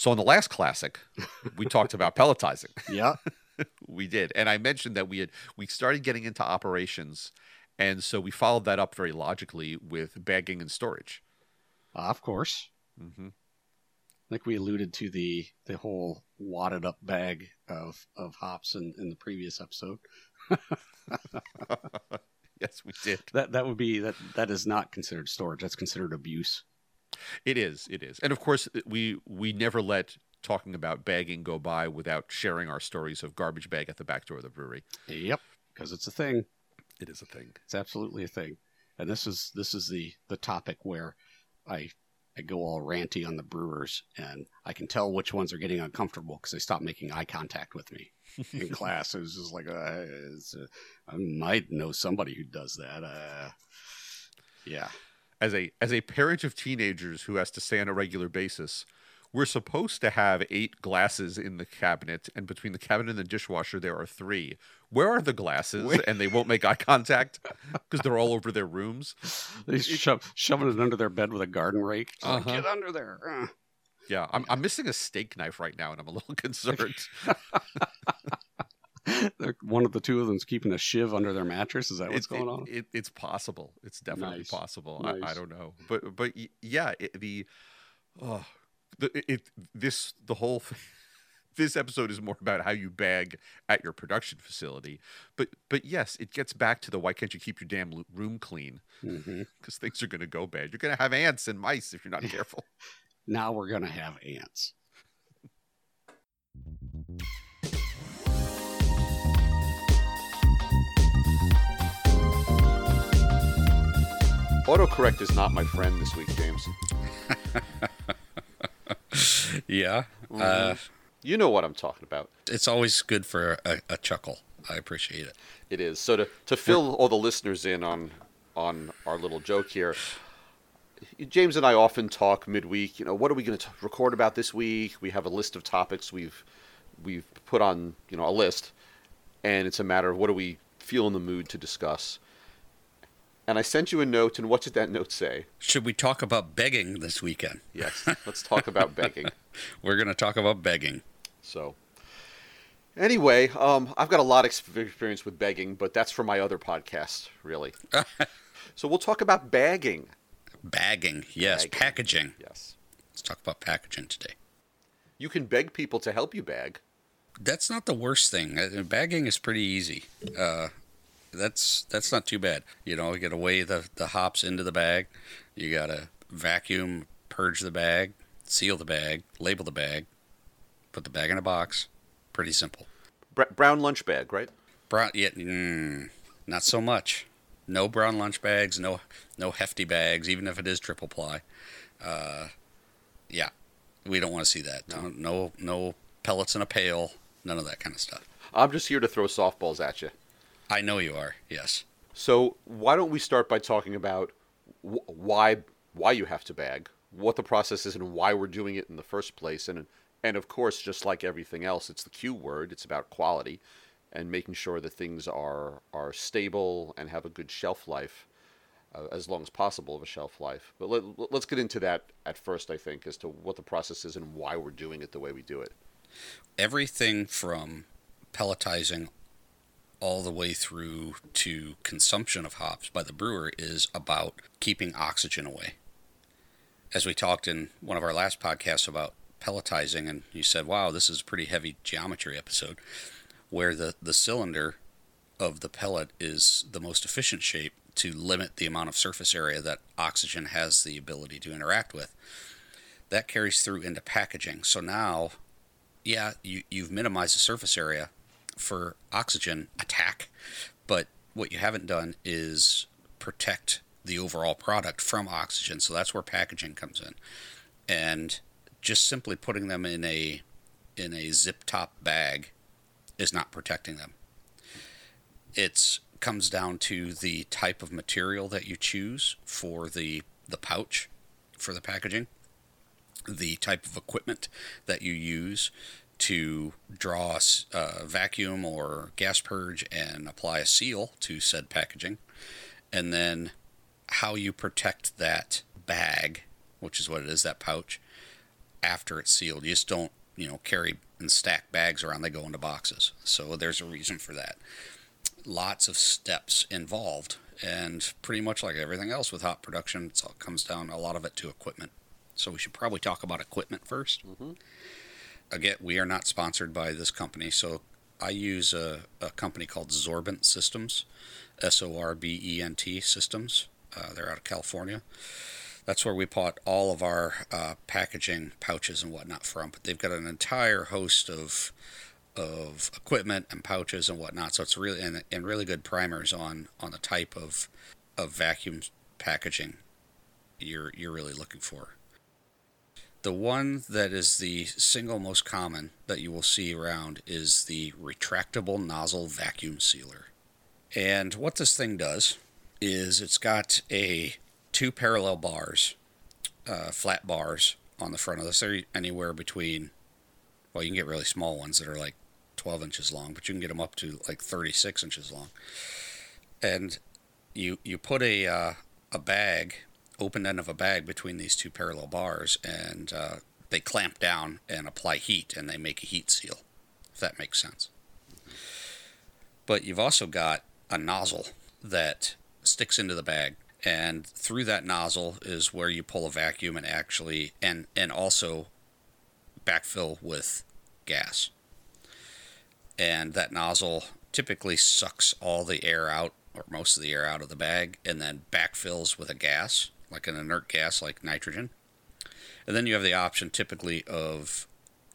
So in the last classic, we talked about pelletizing. Yeah. we did, and I mentioned that we had we started getting into operations, and so we followed that up very logically with bagging and storage. Uh, of course. Mm-hmm. I think we alluded to the the whole wadded up bag of of hops in, in the previous episode. yes, we did. That that would be that that is not considered storage. That's considered abuse. It is. It is. And of course, we we never let talking about bagging go by without sharing our stories of garbage bag at the back door of the brewery. Yep, because it's a thing. It is a thing. It's absolutely a thing. And this is this is the the topic where I I go all ranty on the brewers, and I can tell which ones are getting uncomfortable because they stop making eye contact with me in class. It was just like uh, it's, uh, I might know somebody who does that. Uh, yeah, As a as a parent of teenagers who has to say on a regular basis, we're supposed to have eight glasses in the cabinet, and between the cabinet and the dishwasher there are three. Where are the glasses? Where- And they won't make eye contact because they're all over their rooms. they shove shoving it under their bed with a garden rake. It's like, Uh-huh. Get under there. Uh. Yeah, I'm, I'm missing a steak knife right now, and I'm a little concerned. One of the two of them's keeping a shiv under their mattress. Is that what's It- going on? It, it's possible. It's definitely Nice. possible. I, I don't know, but but yeah, it, the oh, the it, this the whole thing, this episode is more about how you bag at your production facility. But but yes, it gets back to the why can't you keep your damn room clean? Mm-hmm. Because things are going to go bad. You're going to have ants and mice if you're not careful. Now we're gonna have ants. Autocorrect is not my friend this week, James. Yeah. Uh, You know what I'm talking about. it's always good for a, a chuckle. I appreciate it. It is. So to, to fill all the listeners in on on our little joke here, James and I often talk midweek. You know, what are we going to record about this week? We have a list of topics we've we've put on you know a list, and it's a matter of what do we feel in the mood to discuss. And I sent you a note, and what did that note say? Should we talk about begging this weekend? Yes, let's talk about begging. We're going to talk about begging. So, anyway, um, I've got a lot of experience with begging, but that's for my other podcast, really. so we'll talk about bagging. Bagging. Yes. Bagging. Packaging. Yes. Let's talk about packaging today. You can beg people to help you bag. That's not the worst thing. Uh, Bagging is pretty easy. Uh, that's that's not too bad. You know, you got to weigh the, the hops into the bag. You got to vacuum, purge the bag, seal the bag, label the bag, put the bag in a box. Pretty simple. Br- brown lunch bag, right? Brown, yeah, mm, not so much. No brown lunch bags, no no hefty bags, even if it is triple ply. Uh, yeah, we don't want to see that. No, no, no pellets in a pail, none of that kind of stuff. I'm just here to throw softballs at you. I know you are. Yes. So why don't we start by talking about wh- why why you have to bag, what the process is, and why we're doing it in the first place, and and of course, just like everything else, it's the Q word. It's about quality, and making sure that things are are stable and have a good shelf life, uh, as long as possible of a shelf life. But let, let's get into that at first, I think, as to what the process is and why we're doing it the way we do it. Everything from pelletizing all the way through to consumption of hops by the brewer is about keeping oxygen away. As we talked in one of our last podcasts about pelletizing, and you said, wow, this is a pretty heavy geometry episode, where the, the cylinder of the pellet is the most efficient shape to limit the amount of surface area that oxygen has the ability to interact with. That carries through into packaging. So now, yeah, you, you've minimized the surface area for oxygen attack, but what you haven't done is protect the overall product from oxygen. So that's where packaging comes in. And just simply putting them in a in a zip top bag is not protecting them. It's comes down to the type of material that you choose for the the pouch for the packaging, the type of equipment that you use to draw a uh, vacuum or gas purge and apply a seal to said packaging, and then how you protect that bag, which is what it is, that pouch, after it's sealed. You just don't, you know, carry and stack bags around. They go into boxes. So there's a reason for that. Lots of steps involved, and pretty much like everything else with hop production, it all comes down a lot of it to equipment. So we should probably talk about equipment 1st Mhm. Again, we are not sponsored by this company, so I use a, a company called Sorbent Systems, S O R B E N T Systems. Uh, they're out of California. That's where we bought all of our uh, packaging pouches and whatnot from. But they've got an entire host of of equipment and pouches and whatnot. So it's really and, and really good primers on on the type of of vacuum packaging you're you're really looking for. The one that is the single most common that you will see around is the retractable nozzle vacuum sealer. And what this thing does is it's got a two parallel bars, uh, flat bars on the front of this. They're anywhere between, well, you can get really small ones that are like 12 inches long, but you can get them up to like 36 inches long. And you you put a uh, a bag, open end of a bag between these two parallel bars, and uh, they clamp down and apply heat, and they make a heat seal. If that makes sense. But you've also got a nozzle that sticks into the bag and through that nozzle is where you pull a vacuum and actually and and also backfill with gas and that nozzle typically sucks all the air out or most of the air out of the bag and then backfills with a gas like an inert gas like nitrogen and then you have the option typically of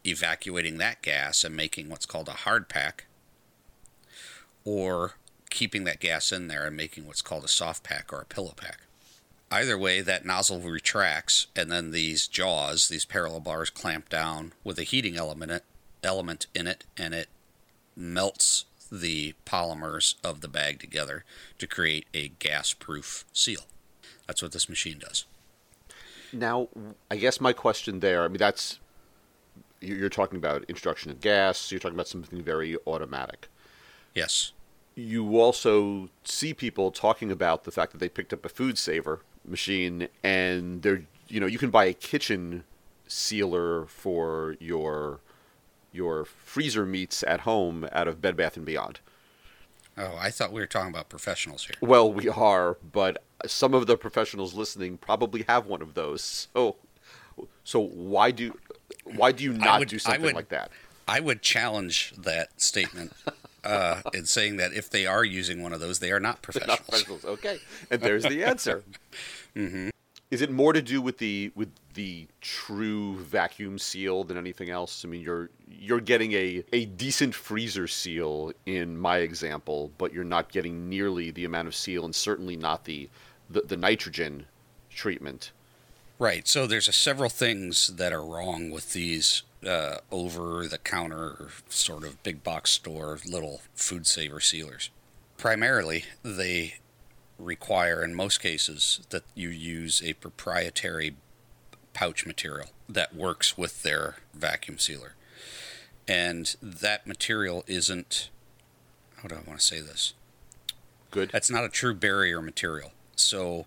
evacuating that gas and making what's called a hard pack or keeping that gas in there and making what's called a soft pack or a pillow pack. Either way, that nozzle retracts, and then these jaws, these parallel bars, clamp down with a heating element element in it, and it melts the polymers of the bag together to create a gas-proof seal. That's what this machine does. Now, I guess my question there, I mean, that's you- you're talking about introduction of gas. You're talking about something very automatic. Yes. You also see people talking about the fact that they picked up a food saver machine, and they're you know you can buy a kitchen sealer for your your freezer meats at home out of Bed Bath and Beyond. Oh, I thought we were talking about professionals here. Well, we are, but some of the professionals listening probably have one of those. So, so why do why do you not would- do something would- like that? I would challenge that statement uh, in saying that if they are using one of those, they are not Not professionals. professionals. Okay, and there's the answer. Is it more to do with the with the true vacuum seal than anything else? I mean, you're you're getting a, a decent freezer seal in my example, but you're not getting nearly the amount of seal, and certainly not the the, the nitrogen treatment. Right. So there's a several things that are wrong with these uh, over-the-counter sort of big box store little food saver sealers. Primarily, they require, in most cases, that you use a proprietary pouch material that works with their vacuum sealer, and that material isn't. How do I want to say this? Good. That's not a true barrier material. So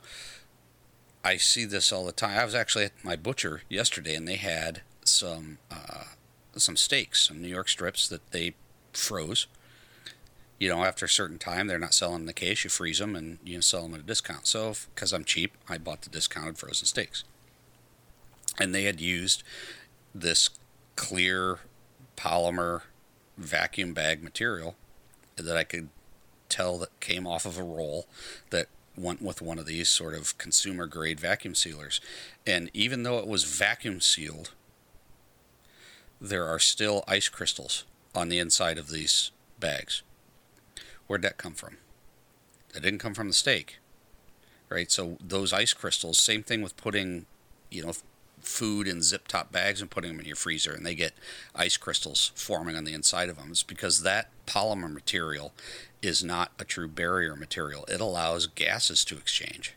I see this all the time. I was actually at my butcher yesterday, and they had some uh, some steaks, some New York strips that they froze. You know, after a certain time, they're not selling in the case. You freeze them, and you sell them at a discount. So, because I'm cheap, I bought the discounted frozen steaks. And they had used this clear polymer vacuum bag material that I could tell that came off of a roll that went with one of these sort of consumer grade vacuum sealers. And even though it was vacuum sealed, there are still ice crystals on the inside of these bags. Where'd that come from? That didn't come from the steak, right? So those ice crystals, same thing with putting, you know, food in zip top bags and putting them in your freezer, and they get ice crystals forming on the inside of them. It's because that polymer material is not a true barrier material. It allows gases to exchange.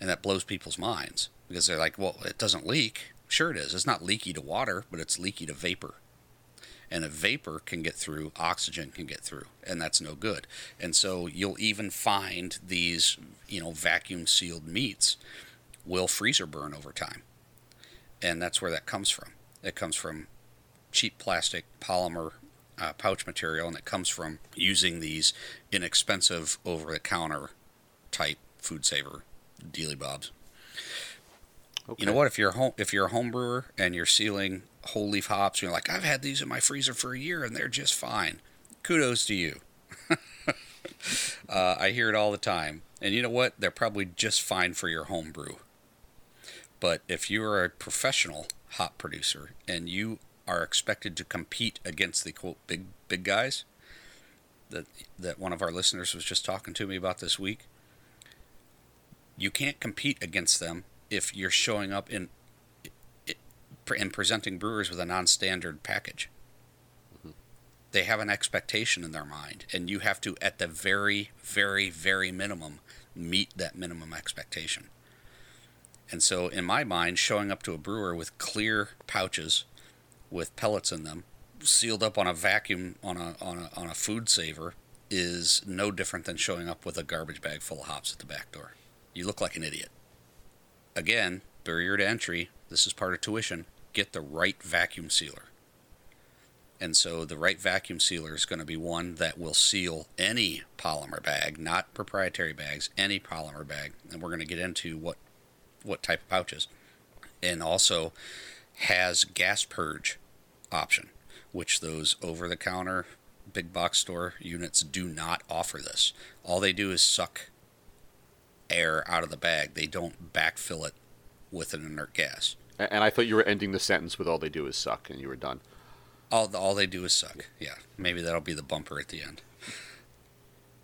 And that blows people's minds because they're like, well, it doesn't leak. Sure, it is. It's not leaky to water, but it's leaky to vapor. And a vapor can get through, oxygen can get through, and that's no good. And so you'll even find these, you know, vacuum sealed meats will freezer burn over time. and that's where that comes from. It comes from cheap plastic polymer uh, pouch material, and it comes from using these inexpensive over-the-counter type food saver dealy bobs. Okay. You know what? If you're a home, if you're a home brewer and you're sealing whole leaf hops, you're like, I've had these in my freezer for a year and they're just fine. Kudos to you. uh, I hear it all the time, and you know what? They're probably just fine for your home brew. But if you are a professional hop producer and you are expected to compete against the quote big big guys that that one of our listeners was just talking to me about this week, you can't compete against them if you're showing up in and presenting brewers with a non-standard package. Mm-hmm. They have an expectation in their mind, and you have to, at the very, very, very minimum, meet that minimum expectation. And so, in my mind, showing up to a brewer with clear pouches with pellets in them, sealed up on a vacuum on a on a on a food saver, is no different than showing up with a garbage bag full of hops at the back door. You look like an idiot. Again, barrier to entry. This is part of tuition. Get the right vacuum sealer. And so the right vacuum sealer is going to be one that will seal any polymer bag, not proprietary bags, any polymer bag. And we're going to get into what what type of pouches. And also has gas purge option, which those over the counter big box store units do not offer this. All they do is suck air out of the bag. They don't backfill it with an inert gas. And I thought you were ending the sentence with "all they do is suck" and you were done. All all they do is suck. Yeah, maybe that'll be the bumper at the end.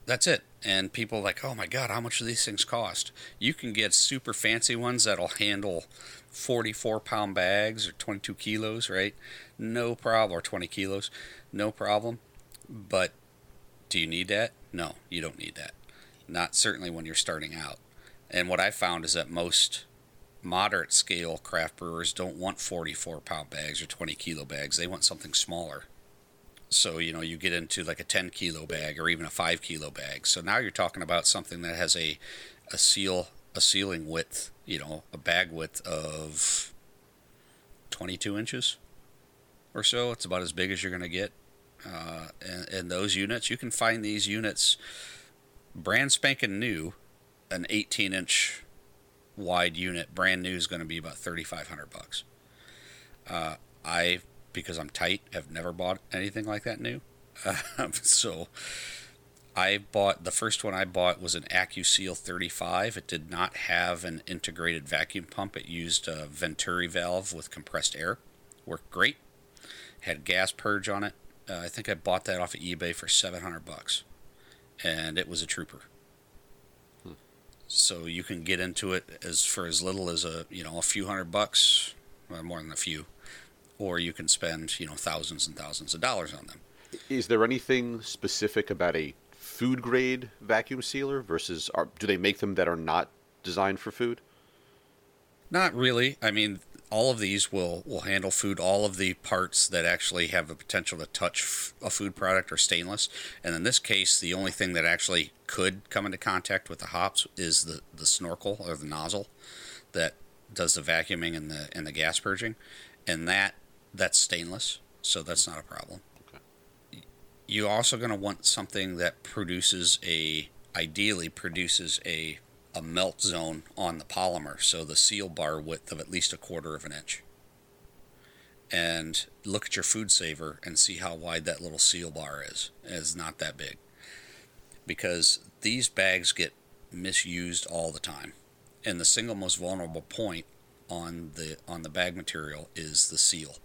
That's it. And people like, oh my god, how much do these things cost? You can get super fancy ones that'll handle 44 pound bags or 22 kilos, right? No problem. Or 20 kilos, no problem. But do you need that? No, you don't need that. Not certainly when you're starting out. And what I found is that most moderate scale craft brewers don't want 44 pound bags or 20 kilo bags. They want something smaller. So, you know, you get into like a 10 kilo bag or even a 5 kilo bag. So now you're talking about something that has a, a seal, a sealing width, you know, a bag width of 22 inches or so. It's about as big as you're going to get. Uh, and, and those units, you can find these units brand spanking new, an 18 inch wide unit, brand new, is going to be about 3,500 bucks. Uh, I, because I'm tight, I've never bought anything like that new. Um, so I bought the first one I bought was an AccuSeal 35. It did not have an integrated vacuum pump. It used a Venturi valve with compressed air. Worked great. Had gas purge on it. Uh, I think I bought that off of eBay for 700 bucks, and it was a trooper. So you can get into it as for as little as a you know a few hundred bucks, or more than a few, or you can spend you know thousands and thousands of dollars on them. Is there anything specific about a food grade vacuum sealer versus are, do they make them that are not designed for food? Not really. I mean, all of these will will handle food. All of the parts that actually have the potential to touch f- a food product are stainless. And in this case, the only thing that actually could come into contact with the hops is the, the snorkel or the nozzle that does the vacuuming and the and the gas purging, and that that's stainless, so that's not a problem. You're also going to want something that produces a ideally produces a a melt zone on the polymer, so the seal bar width of at least a quarter of an inch. And look at your food saver and see how wide that little seal bar is. It's not that big. Because these bags get misused all the time. And the single most vulnerable point on the on the bag material is the seal.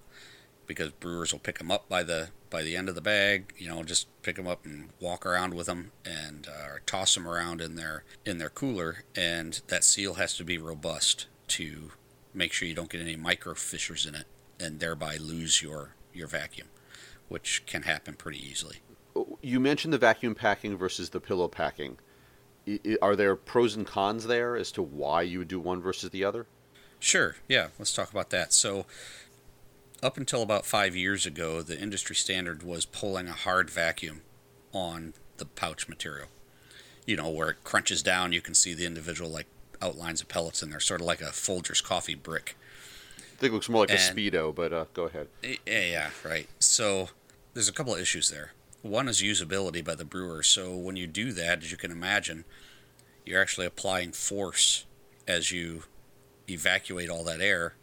Because brewers will pick them up by the by the end of the bag, you know, just pick them up and walk around with them and uh, toss them around in their in their cooler and that seal has to be robust to make sure you don't get any micro fissures in it and thereby lose your your vacuum, which can happen pretty easily. You mentioned the vacuum packing versus the pillow packing. Are there pros and cons there as to why you would do one versus the other? Sure, yeah, let's talk about that. So, up until about five years ago, the industry standard was pulling a hard vacuum on the pouch material. You know, where it crunches down, you can see the individual like outlines of pellets in there, sort of like a Folgers coffee brick. I think it looks more like a speedo, but uh, go ahead. Yeah, yeah, right. So there's a couple of issues there. One is usability by the brewer. So when you do that, as you can imagine, you're actually applying force as you evacuate all that air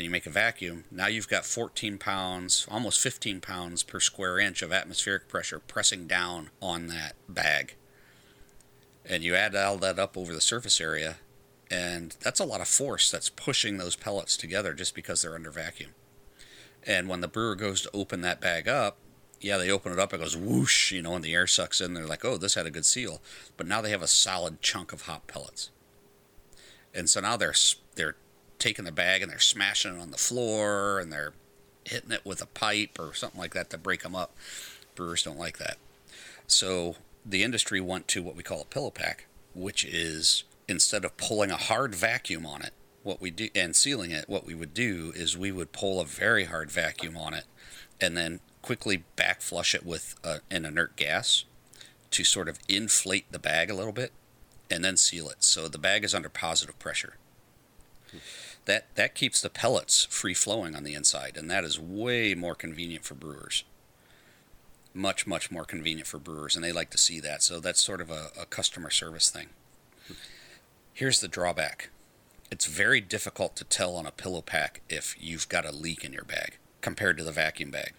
and you make a vacuum. Now you've got 14 pounds, almost 15 pounds per square inch of atmospheric pressure pressing down on that bag. And you add all that up over the surface area, and that's a lot of force that's pushing those pellets together just because they're under vacuum. And when the brewer goes to open that bag up, yeah, they open it up, it goes whoosh, you know, and the air sucks in. They're like, oh, this had a good seal. But now they have a solid chunk of hop pellets. And so now they're they're taking the bag and they're smashing it on the floor and they're hitting it with a pipe or something like that to break them up. Brewers don't like that. So the industry went to what we call a pillow pack, which is instead of pulling a hard vacuum on it, what we do and sealing it, what we would do is we would pull a very hard vacuum on it and then quickly back flush it with a, an inert gas to sort of inflate the bag a little bit and then seal it. So the bag is under positive pressure. That that keeps the pellets free flowing on the inside, and that is way more convenient for brewers. Much much more convenient for brewers, and they like to see that. So that's sort of a, a customer service thing. Here's the drawback: it's very difficult to tell on a pillow pack if you've got a leak in your bag compared to the vacuum bag.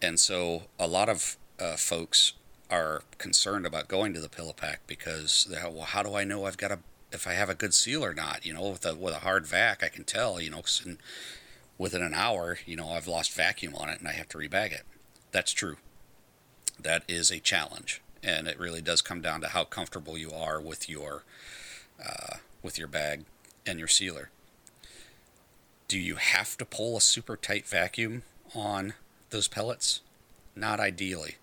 And so a lot of uh, folks are concerned about going to the pillow pack because well, how do I know I've got a if I have a good seal or not? You know, with a with a hard vac, I can tell. You know, within an hour, you know, I've lost vacuum on it and I have to rebag it. That's true. That is a challenge, and it really does come down to how comfortable you are with your uh, with your bag and your sealer. Do you have to pull a super tight vacuum on those pellets? Not ideally,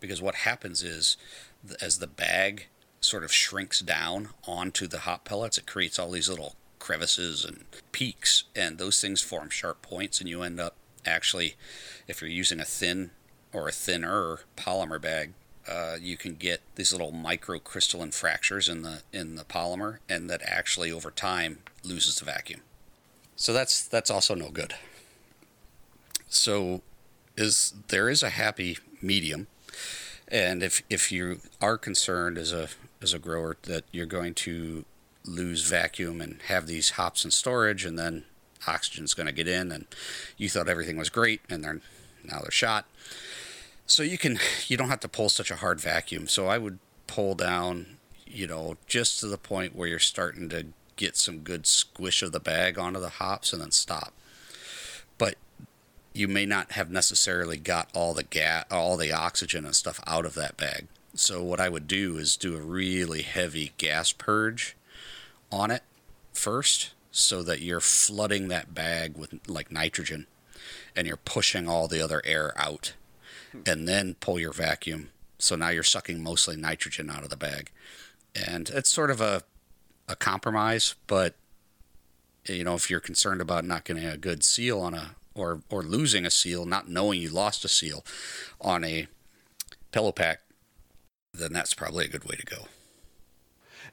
because what happens is as the bag sort of shrinks down onto the hot pellets, it creates all these little crevices and peaks, and those things form sharp points, and you end up actually, if you're using a thin or a thinner polymer bag, uh, you can get these little microcrystalline fractures in the in the polymer, and that actually over time loses the vacuum. So that's that's also no good. So is there is a happy medium, and if if you are concerned as a as a grower that you're going to lose vacuum and have these hops in storage, and then oxygen's going to get in, and you thought everything was great, and they're now they're shot. So you can you don't have to pull such a hard vacuum. So I would pull down, you know, just to the point where you're starting to get some good squish of the bag onto the hops and then stop. But you may not have necessarily got all the gas, all the oxygen and stuff out of that bag. So what I would do is do a really heavy gas purge on it first, so that you're flooding that bag with like nitrogen, and you're pushing all the other air out, and then pull your vacuum. So now you're sucking mostly nitrogen out of the bag, and it's sort of a a compromise, but you know if you're concerned about not getting a good seal on a or or losing a seal, not knowing you lost a seal on a pillow pack, then that's probably a good way to go.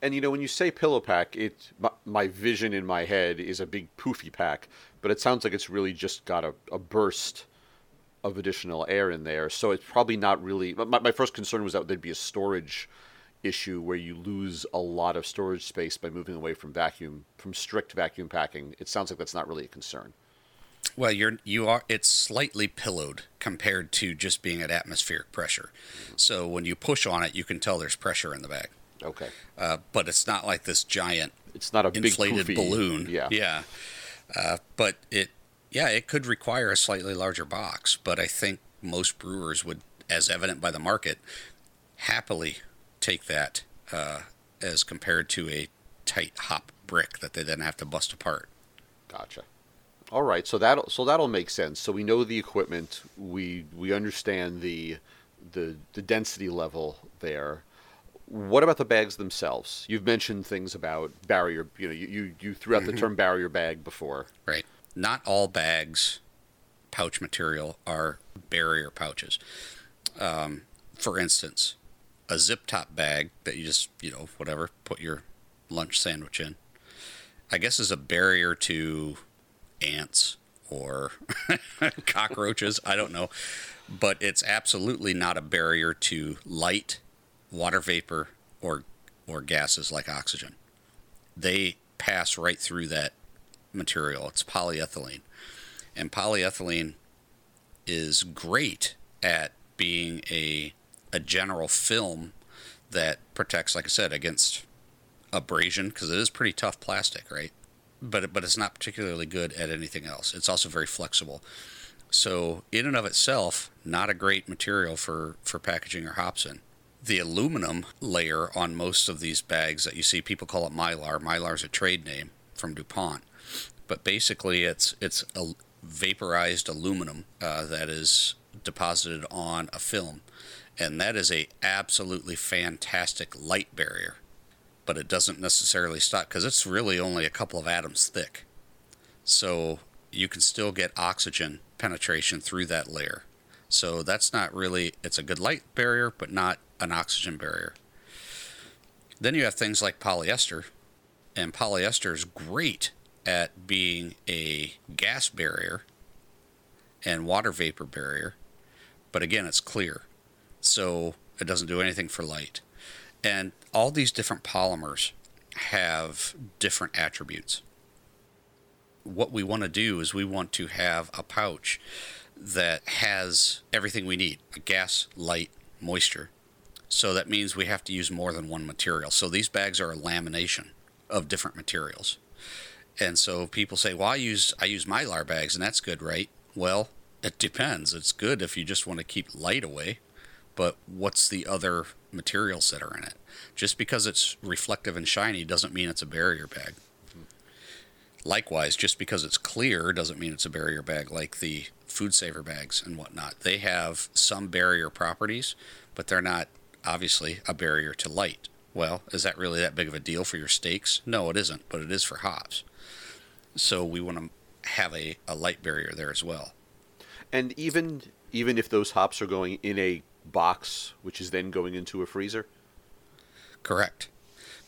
And you know, when you say pillow pack, it my, my vision in my head is a big poofy pack, but it sounds like it's really just got a, a burst of additional air in there. So it's probably not really. My, my first concern was that there'd be a storage issue where you lose a lot of storage space by moving away from vacuum from strict vacuum packing. It sounds like that's not really a concern. Well, you're you are it's slightly pillowed compared to just being at atmospheric pressure. So when you push on it, you can tell there's pressure in the bag. Okay, Uh, but it's not like this giant it's not a inflated big balloon. Yeah, Yeah. Uh, but it, yeah, it could require a slightly larger box. But I think most brewers would, as evident by the market, happily take that uh, as compared to a tight hop brick that they then have to bust apart. Gotcha. All right, so that so that'll make sense. So we know the equipment, we we understand the the the density level there. What about the bags themselves? You've mentioned things about barrier. You know, you you, you threw out the term barrier bag before. Right. Not all bags, pouch material, are barrier pouches. Um, for instance, a zip top bag that you just, you know, whatever, put your lunch sandwich in. I guess is a barrier to ants or cockroaches. I don't know. But it's absolutely not a barrier to light, water vapor, or or gases like oxygen. They pass right through that material. It's polyethylene. And polyethylene is great at being a a general film that protects, like I said, against abrasion because it is pretty tough plastic, right? But but it's not particularly good at anything else. It's also very flexible. So in and of itself, not a great material for for packaging or hops in. The aluminum layer on most of these bags that you see, people call it mylar. Mylar is a trade name from DuPont, but basically it's it's a vaporized aluminum uh, that is deposited on a film, and that is a absolutely fantastic light barrier but it doesn't necessarily stop because it's really only a couple of atoms thick. So you can still get oxygen penetration through that layer. So that's not really, it's a good light barrier, but not an oxygen barrier. Then you have things like polyester, and polyester is great at being a gas barrier and water vapor barrier, but again, it's clear. So it doesn't do anything for light. And all these different polymers have different attributes. What we want to do is we want to have a pouch that has everything we need gas, light, moisture. So that means we have to use more than one material. So these bags are a lamination of different materials. And so people say, "Well, I use I use mylar bags, and that's good, right?" Well, it depends. It's good if you just want to keep light away, but what's the other materials that are in it? Just because it's reflective and shiny doesn't mean it's a barrier bag. Likewise, just because it's clear doesn't mean it's a barrier bag like the food saver bags and whatnot. They have some barrier properties, but they're not obviously a barrier to light. Well, is that really that big of a deal for your steaks? No, it isn't, but it is for hops. So we want to have a, a light barrier there as well. And even even if those hops are going in a box, which is then going into a freezer? Correct.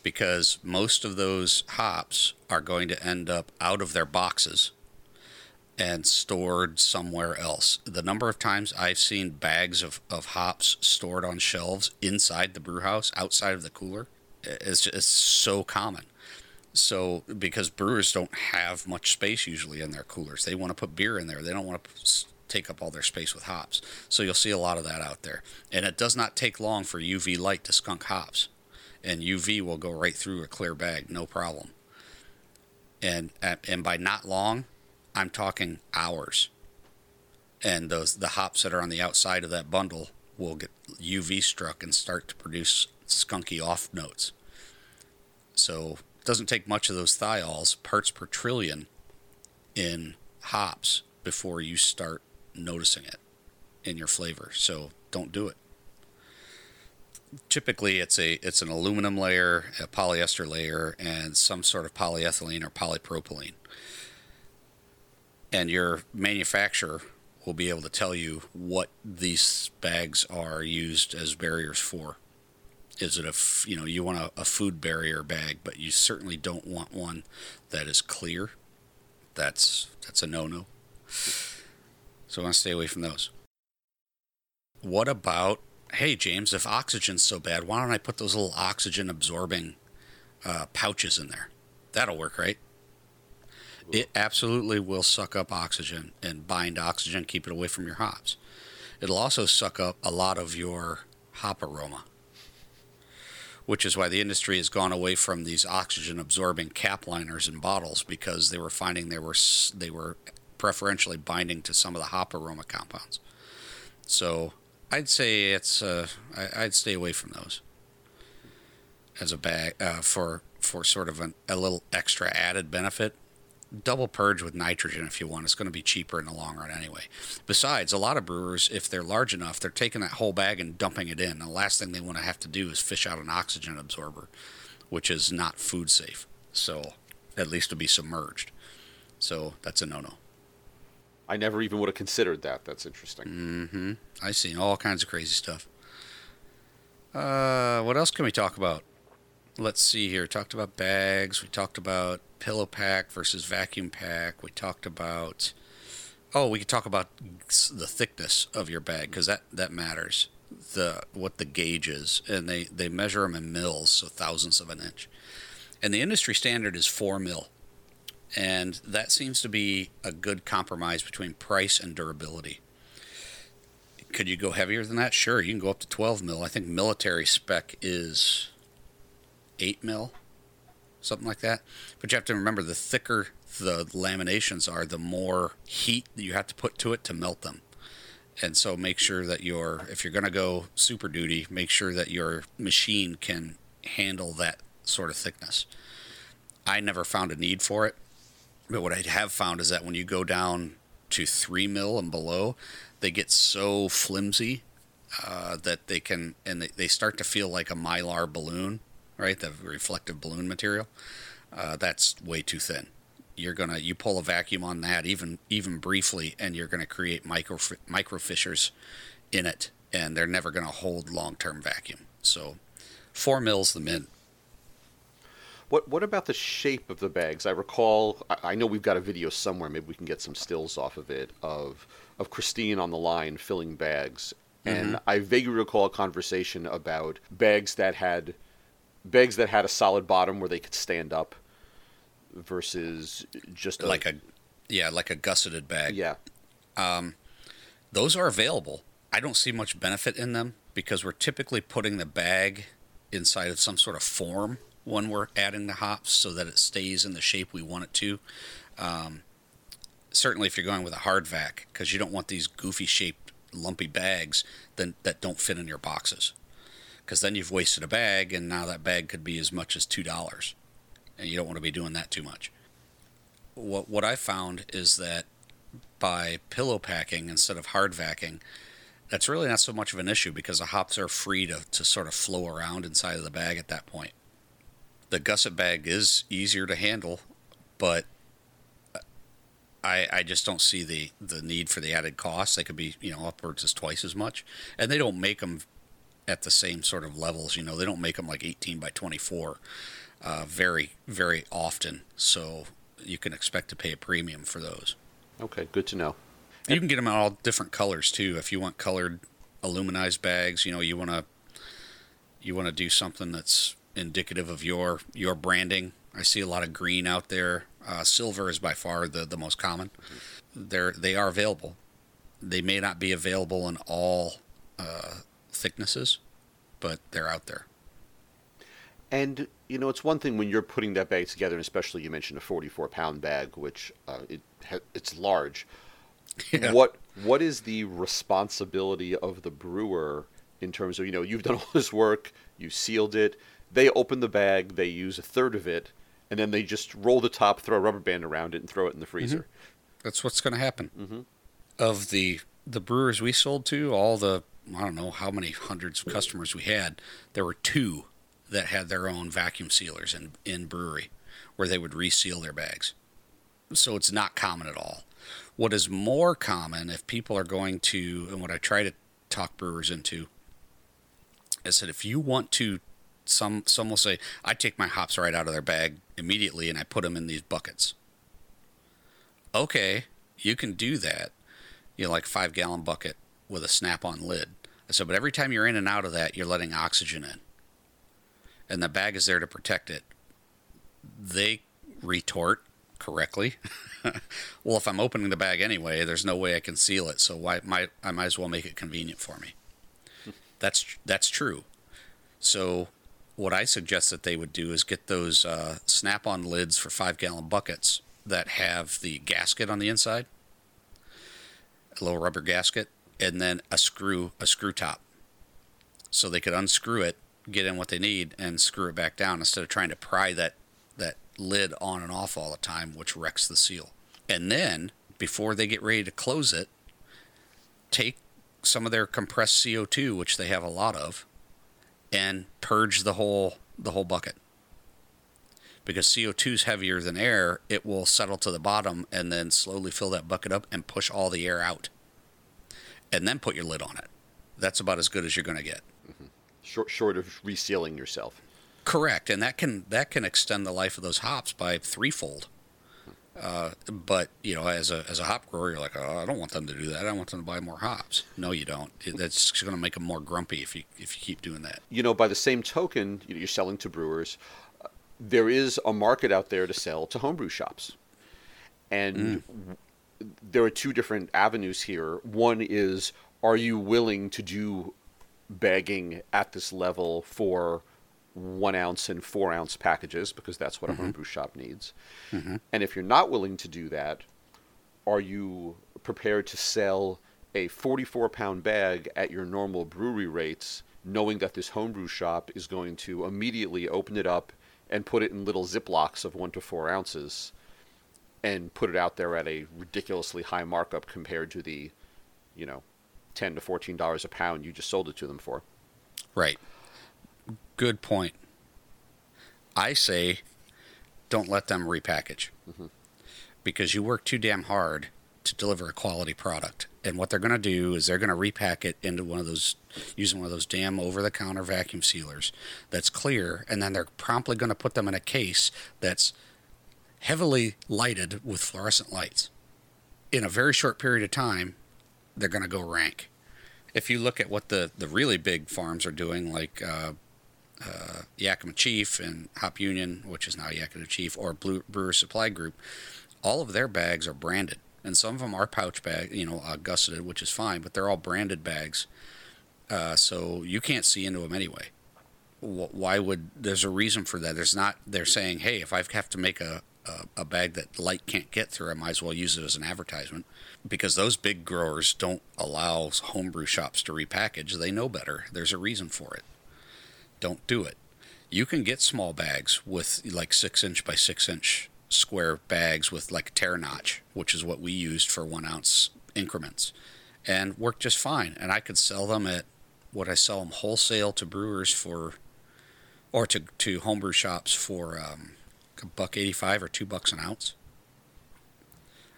Because most of those hops are going to end up out of their boxes and stored somewhere else. The number of times I've seen bags of, of hops stored on shelves inside the brew house, outside of the cooler, is just so common. So, because brewers don't have much space usually in their coolers, they want to put beer in there. They don't want to take up all their space with hops. So, you'll see a lot of that out there. And it does not take long for UV light to skunk hops and UV will go right through a clear bag, no problem. And uh, and by not long, I'm talking hours. And those the hops that are on the outside of that bundle will get UV struck and start to produce skunky off notes. So it doesn't take much of those thiols, parts per trillion, in hops before you start noticing it in your flavor. So don't do it typically it's a it's an aluminum layer, a polyester layer, and some sort of polyethylene or polypropylene. And your manufacturer will be able to tell you what these bags are used as barriers for. Is it a you know you want a, a food barrier bag, but you certainly don't want one that is clear. That's that's a no no. So I want to stay away from those. What about hey, James, if oxygen's so bad, why don't I put those little oxygen absorbing uh, pouches in there? That'll work, right? It absolutely will suck up oxygen and bind oxygen, keep it away from your hops. It'll also suck up a lot of your hop aroma, which is why the industry has gone away from these oxygen absorbing cap liners and bottles because they were finding they were they were preferentially binding to some of the hop aroma compounds. So I'd say it's uh, I, would stay away from those as a bag uh, for for sort of an, a little extra added benefit. Double purge with nitrogen if you want. It's going to be cheaper in the long run anyway. Besides, a lot of brewers, if they're large enough, they're taking that whole bag and dumping it in. The last thing they want to have to do is fish out an oxygen absorber, which is not food safe. So, at least to be submerged. So that's a no-no. I never even would have considered that. That's interesting. Mm-hmm. I've seen all kinds of crazy stuff. Uh, what else can we talk about? let's see here. Talked about bags. We talked about pillow pack versus vacuum pack. We talked about. Oh, we could talk about the thickness of your bag because that that matters. The what the gauge is, and they they measure them in mils, so thousandths of an inch. And the industry standard is four mil, and that seems to be a good compromise between price and durability. Could you go heavier than that? Sure, you can go up to 12 mil. I think military spec is 8 mil, something like that. But you have to remember the thicker the laminations are, the more heat you have to put to it to melt them. And so make sure that your, if you're going to go super duty, make sure that your machine can handle that sort of thickness. I never found a need for it. But what I have found is that when you go down to 3 mil and below, they get so flimsy uh, that they can, and they, they start to feel like a mylar balloon, right? The reflective balloon material. Uh, that's way too thin. You're gonna you pull a vacuum on that even even briefly, and you're gonna create micro micro fissures in it, and they're never gonna hold long term vacuum. So, four mils the min. What what about the shape of the bags? I recall. I, I know we've got a video somewhere. Maybe we can get some stills off of it of of Christine on the line filling bags. And mm-hmm. I vaguely recall a conversation about bags that had bags that had a solid bottom where they could stand up versus just a, like a yeah, like a gusseted bag. Yeah. Um, those are available. I don't see much benefit in them because we're typically putting the bag inside of some sort of form when we're adding the hops so that it stays in the shape we want it to. Um, certainly if you're going with a hard vac because you don't want these goofy shaped lumpy bags that, that don't fit in your boxes. Because then you've wasted a bag and now that bag could be as much as two dollars. And you don't want to be doing that too much. What what i found is that by pillow packing instead of hard vacking that's really not so much of an issue because the hops are free to, to sort of flow around inside of the bag at that point the gusset bag is easier to handle but I, I just don't see the, the need for the added cost. They could be, you know, upwards as twice as much. And they don't make them at the same sort of levels. You know, they don't make them like 18 by 24 uh, very, very often. So you can expect to pay a premium for those. Okay, good to know. You can get them in all different colors too. If you want colored aluminized bags, you know, you want to you want to do something that's indicative of your your branding. I see a lot of green out there. Uh, silver is by far the, the most common. They're they are available. They may not be available in all uh, thicknesses, but they're out there. And you know, it's one thing when you're putting that bag together, and especially you mentioned a 44 pound bag, which uh, it ha- it's large. Yeah. What what is the responsibility of the brewer in terms of you know you've done all this work, you sealed it, they open the bag, they use a third of it, and then they just roll the top, throw a rubber band around it, and throw it in the freezer. Mm-hmm. That's what's going to happen. Mm-hmm. Of the the brewers we sold to, all the I don't know how many hundreds of customers we had, there were two that had their own vacuum sealers in in brewery, where they would reseal their bags. So it's not common at all. What is more common, if people are going to, and what I try to talk brewers into, is that if you want to some some will say I take my hops right out of their bag immediately and I put them in these buckets. Okay, you can do that. You know, like five gallon bucket with a snap-on lid. I said, but every time you're in and out of that, you're letting oxygen in, and the bag is there to protect it. They retort correctly. well, if I'm opening the bag anyway, there's no way I can seal it, so why might I might as well make it convenient for me. Hmm. That's that's true. So what I suggest that they would do is get those uh, snap-on lids for five-gallon buckets that have the gasket on the inside, a little rubber gasket, and then a screw, a screw top, so they could unscrew it, get in what they need, and screw it back down instead of trying to pry that that lid on and off all the time, which wrecks the seal. And then before they get ready to close it, take some of their compressed CO2, which they have a lot of, and purge the whole the whole bucket. Because CO2 is heavier than air, it will settle to the bottom and then slowly fill that bucket up and push all the air out. And then put your lid on it. That's about as good as you're going to get. Mm-hmm. Short, short of resealing yourself. Correct, and that can that can extend the life of those hops by threefold. Uh, but you know, as a as a hop grower, you're like, oh, I don't want them to do that. I want them to buy more hops. No, you don't. That's going to make them more grumpy if you if you keep doing that. You know, by the same token, you know, you're selling to brewers. Uh, there is a market out there to sell to homebrew shops, and mm. there are two different avenues here. One is, are you willing to do bagging at this level for one ounce and four ounce packages because that's what mm-hmm. a homebrew shop needs. Mm-hmm. And if you're not willing to do that, are you prepared to sell a 44 pound bag at your normal brewery rates, knowing that this homebrew shop is going to immediately open it up and put it in little ziplocs of one to four ounces and put it out there at a ridiculously high markup compared to the, you know, 10 to 14 dollars a pound you just sold it to them for? Right good point. I say don't let them repackage mm-hmm. because you work too damn hard to deliver a quality product. And what they're going to do is they're going to repack it into one of those, using one of those damn over the counter vacuum sealers that's clear. And then they're promptly going to put them in a case that's heavily lighted with fluorescent lights. In a very short period of time, they're going to go rank. If you look at what the, the really big farms are doing, like uh, uh, Yakima Chief and Hop Union, which is now Yakima Chief, or Blue Brewer Supply Group, all of their bags are branded, and some of them are pouch bag, you know, uh, gusseted, which is fine, but they're all branded bags, uh, so you can't see into them anyway. Why would there's a reason for that? There's not. They're saying, hey, if I have to make a, a, a bag that light can't get through, I might as well use it as an advertisement because those big growers don't allow homebrew shops to repackage. They know better. There's a reason for it don't do it. You can get small bags with like six inch by six inch square bags with like tear notch, which is what we used for one ounce increments, and work just fine. And I could sell them at what I sell them wholesale to brewers for, or to to homebrew shops for um, a buck eighty five or two bucks an ounce,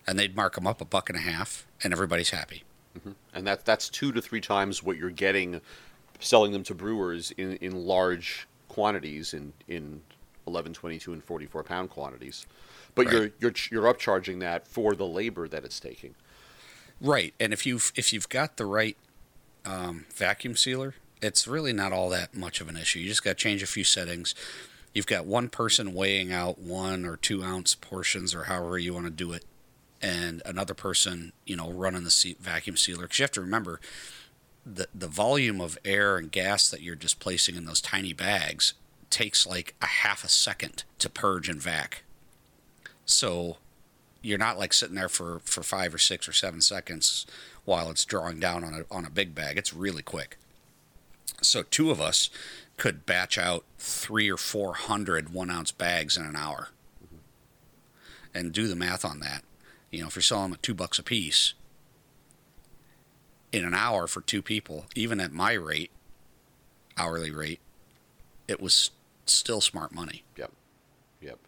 and they'd mark them up a buck and a half, and everybody's happy. Mm-hmm. And that that's two to three times what you're getting selling them to brewers in, in large quantities in, in 11, 22, and 44 pound quantities. But right. you're, you're, you're upcharging that for the labor that it's taking. Right. And if you've, if you've got the right um, vacuum sealer, it's really not all that much of an issue. You just got to change a few settings. You've got one person weighing out one or two ounce portions or however you want to do it, and another person, you know, running the vacuum sealer. Because you have to remember, the the volume of air and gas that you're displacing in those tiny bags takes like a half a second to purge and vac. So you're not like sitting there for, for five or six or seven seconds while it's drawing down on a on a big bag. It's really quick. So two of us could batch out three or four hundred one ounce bags in an hour. And do the math on that. You know, if you're selling them at two bucks a piece, in an hour for two people, even at my rate, hourly rate, it was still smart money. Yep. Yep.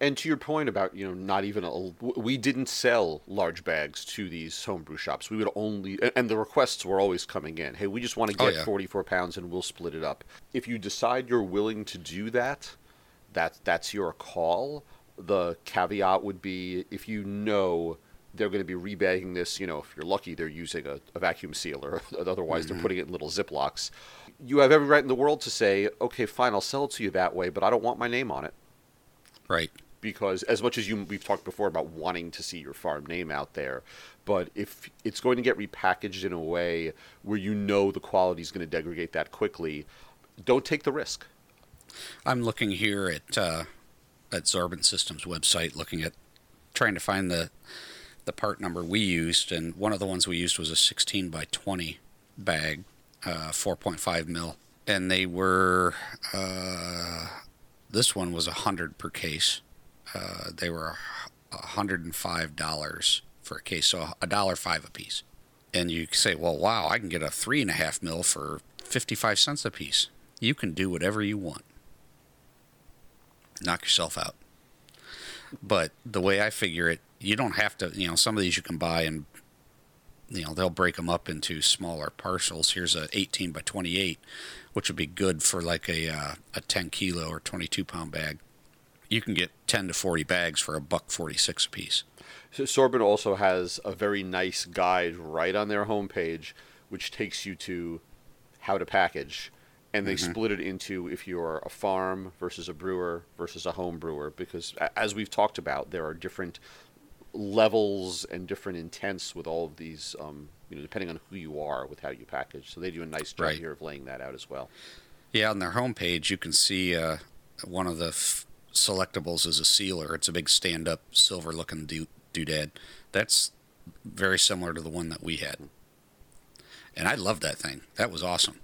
And to your point about, you know, not even a, we didn't sell large bags to these homebrew shops. We would only, and the requests were always coming in. Hey, we just want to oh, get oh, yeah. 44 pounds and we'll split it up. If you decide you're willing to do that, that that's your call. The caveat would be if you know they're going to be rebagging this. You know, if you're lucky, they're using a, a vacuum sealer. Otherwise, mm-hmm. they're putting it in little Ziplocs. You have every right in the world to say, okay, fine, I'll sell it to you that way, but I don't want my name on it. Right. Because as much as you we've talked before about wanting to see your farm name out there, but if it's going to get repackaged in a way where you know the quality is going to degrade that quickly, don't take the risk. I'm looking here at uh, at Sorbent Systems website, looking at trying to find the the part number we used, and one of the ones we used was a 16 by 20 bag, uh, 4.5 mil, and they were. Uh, this one was a hundred per case. Uh, they were hundred and five dollars for a case, so a dollar five a piece. And you say, well, wow, I can get a three and a half mil for 55 cents a piece. You can do whatever you want. Knock yourself out. But the way I figure it, you don't have to, you know, some of these you can buy and, you know they'll break them up into smaller parcels. Here's a 18 by 28, which would be good for like a uh, a 10 kilo or 22 pound bag. You can get 10 to 40 bags for a buck 46 a piece. So Sorbent also has a very nice guide right on their homepage, which takes you to how to package, and they split it into if you're a farm versus a brewer versus a home brewer, because as we've talked about, there are different levels and different intents with all of these, um, you know, depending on who you are with how you package. So they do a nice job Right. here of laying that out as well. Yeah, on their homepage, you can see uh, one of the f- selectables is a sealer. It's a big stand up silver looking do- doodad. That's very similar to the one that we had. And I love that thing. That was awesome.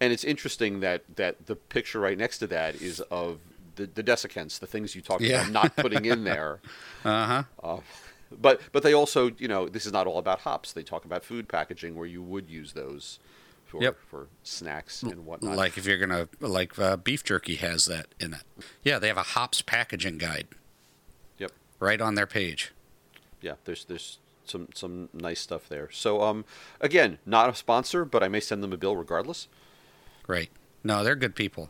And it's interesting that, that the picture right next to that is of the, the desiccants, the things you talked Yeah. about not putting in there. Uh huh. Uh, but but they also, you know, this is not all about hops. They talk about food packaging where you would use those for Yep. for snacks and whatnot. Like if you're going to, like uh, beef jerky has that in it. Yeah, they have a hops packaging guide yep, right on their page. yeah. There's there's some some nice stuff there. So um, again, not a sponsor, but I may send them a bill regardless. Right. No, they're good people.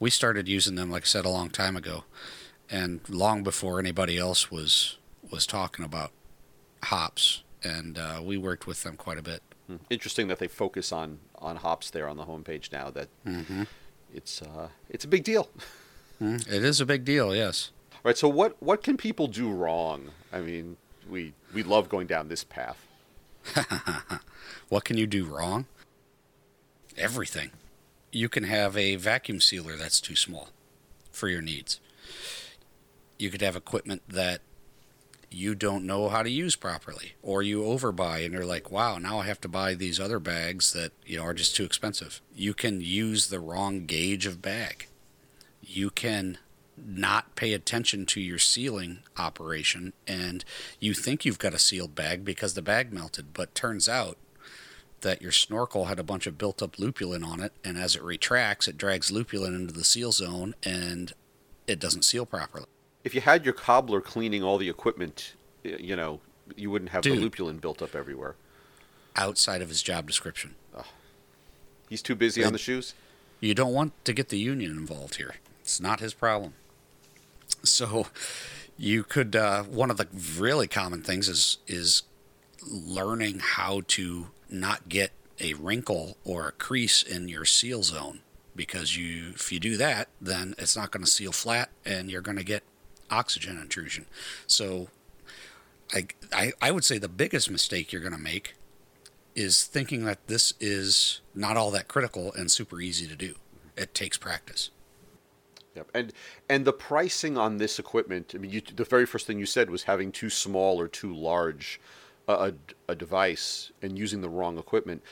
We started using them, like I said, a long time ago, and long before anybody else was was talking about hops, and uh, we worked with them quite a bit. Hmm. Interesting that they focus on on hops there on the homepage now. That Mm-hmm. it's uh it's a big deal. It is a big deal, yes. All right. So what what can people do wrong? I mean, we we love going down this path. What can you do wrong? Everything. You can have a vacuum sealer that's too small for your needs. You could have equipment that you don't know how to use properly, or you overbuy and you're like, wow, now I have to buy these other bags that you know are just too expensive. You can use the wrong gauge of bag. You can not pay attention to your sealing operation and you think you've got a sealed bag because the bag melted, but turns out that your snorkel had a bunch of built up lupulin on it, and as it retracts, it drags lupulin into the seal zone and it doesn't seal properly. If you had your cobbler cleaning all the equipment, you know, you wouldn't have the Dude. lupulin built up everywhere. Outside of his job description, He's too busy on the shoes. you don't want to get the union involved here. It's not his problem. So, you could uh, one of the really common things is is learning how to not get a wrinkle or a crease in your seal zone because you if you do that then it's not going to seal flat and you're going to get oxygen intrusion so I, I i would say the biggest mistake you're going to make is thinking that this is not all that critical and super easy to do it takes practice Yep. And and the pricing on this equipment. I mean, you, the very first thing you said was having too small or too large a, a, a device and using the wrong equipment.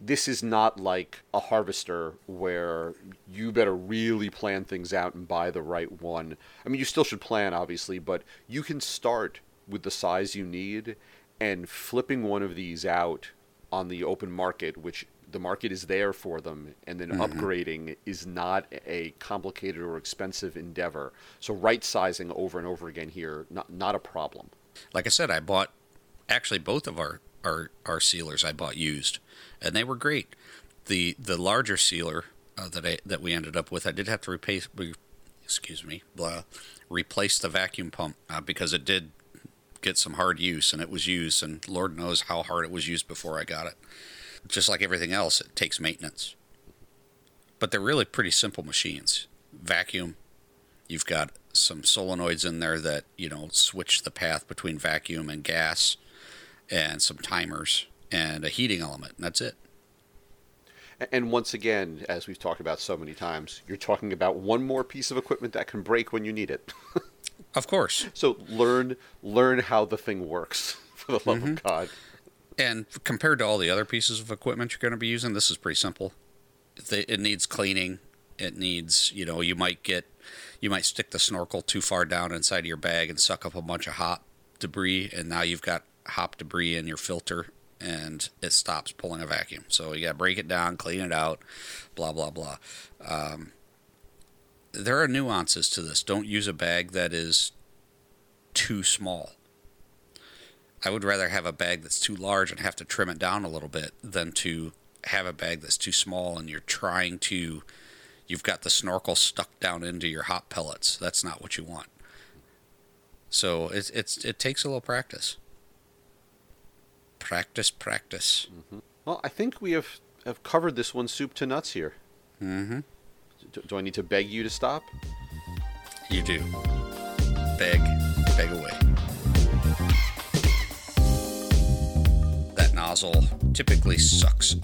This is not like a harvester where you better really plan things out and buy the right one. I mean, you still should plan, obviously, but you can start with the size you need and flipping one of these out on the open market, which the market is there for them, and then mm-hmm. upgrading is not a complicated or expensive endeavor. So right sizing over and over again here, not not a problem. like I said, I bought actually both of our our, our sealers I bought used, and they were great. the The larger sealer uh, that I that we ended up with, I did have to replace. Re, excuse me, blah, replace the vacuum pump uh, because it did get some hard use, and it was used, and Lord knows how hard it was used before I got it. Just like everything else, it takes maintenance. But they're really pretty simple machines. Vacuum, You've got some solenoids in there that, you know, switch the path between vacuum and gas, and some timers, and a heating element, and that's it. And once again, as we've talked about so many times, you're talking about one more piece of equipment that can break when you need it. Of course. so learn learn how the thing works, for the love of mm-hmm. God. And compared to all the other pieces of equipment you're going to be using, this is pretty simple. It needs cleaning. It needs, you know, you might get, you might stick the snorkel too far down inside of your bag and suck up a bunch of hop debris, and now you've got hop debris in your filter, and it stops pulling a vacuum. So you got to break it down, clean it out, blah blah blah. Um, there are nuances to this. Don't use a bag that is too small. I would rather have a bag that's too large and have to trim it down a little bit than to have a bag that's too small and you're trying to you've got the snorkel stuck down into your hop pellets. That's not what you want. So it's it takes a little practice. Practice, practice. Well, I think we have have covered this one soup to nuts here. Mm-hmm. Do, do I need to beg you to stop? You do. Beg, beg away. That nozzle typically sucks